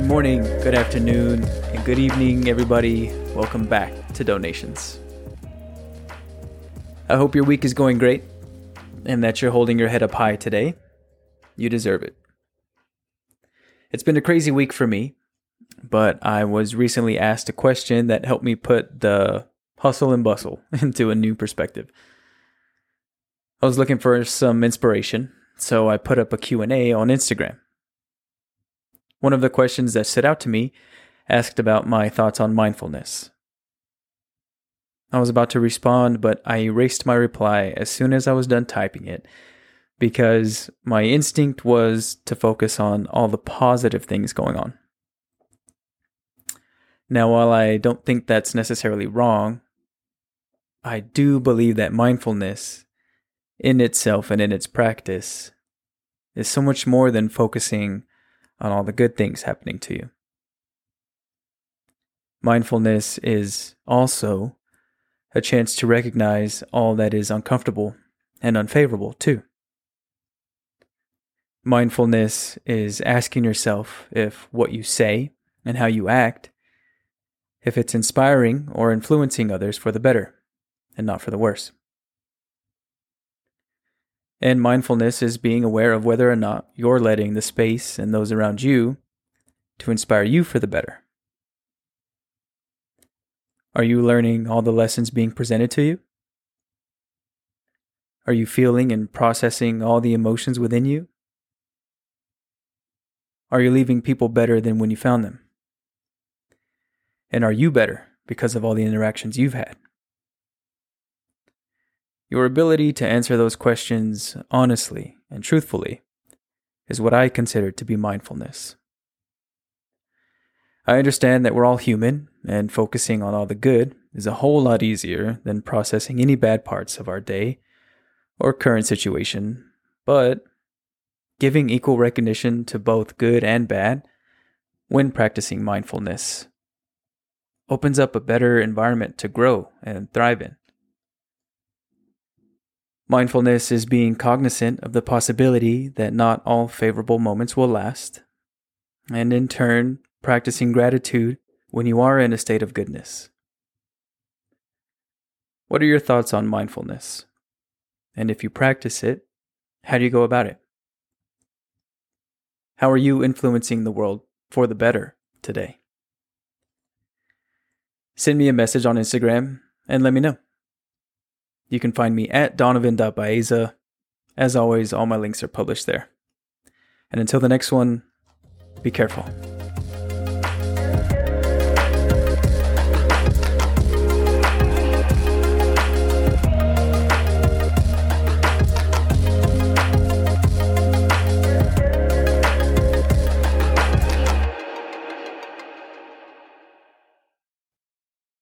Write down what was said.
Good morning, good afternoon, and good evening, everybody. Welcome back to Don-ations. I hope your week is going great and that you're holding your head up high today. You deserve it. It's been a crazy week for me, but I was recently asked a question that helped me put the hustle and bustle into a new perspective. I was looking for some inspiration, so I put up a Q&A on Instagram. One of the questions that stood out to me asked about my thoughts on mindfulness. I was about to respond, but I erased my reply as soon as I was done typing it because my instinct was to focus on all the positive things going on. Now, while I don't think that's necessarily wrong, I do believe that mindfulness in itself and in its practice is so much more than focusing on all the good things happening to you. Mindfulness is also a chance to recognize all that is uncomfortable and unfavorable, too. Mindfulness is asking yourself if what you say and how you act, if it's inspiring or influencing others for the better and not for the worse. And mindfulness is being aware of whether or not you're letting the space and those around you to inspire you for the better. Are you learning all the lessons being presented to you? Are you feeling and processing all the emotions within you? Are you leaving people better than when you found them? And are you better because of all the interactions you've had? Your ability to answer those questions honestly and truthfully is what I consider to be mindfulness. I understand that we're all human, and focusing on all the good is a whole lot easier than processing any bad parts of our day or current situation, but giving equal recognition to both good and bad when practicing mindfulness opens up a better environment to grow and thrive in. Mindfulness is being cognizant of the possibility that not all favorable moments will last, and in turn, practicing gratitude when you are in a state of goodness. What are your thoughts on mindfulness? And if you practice it, how do you go about it? How are you influencing the world for the better today? Send me a message on Instagram and let me know. You can find me at donavon.baeza. As always, all my links are published there. And until the next one, be careful.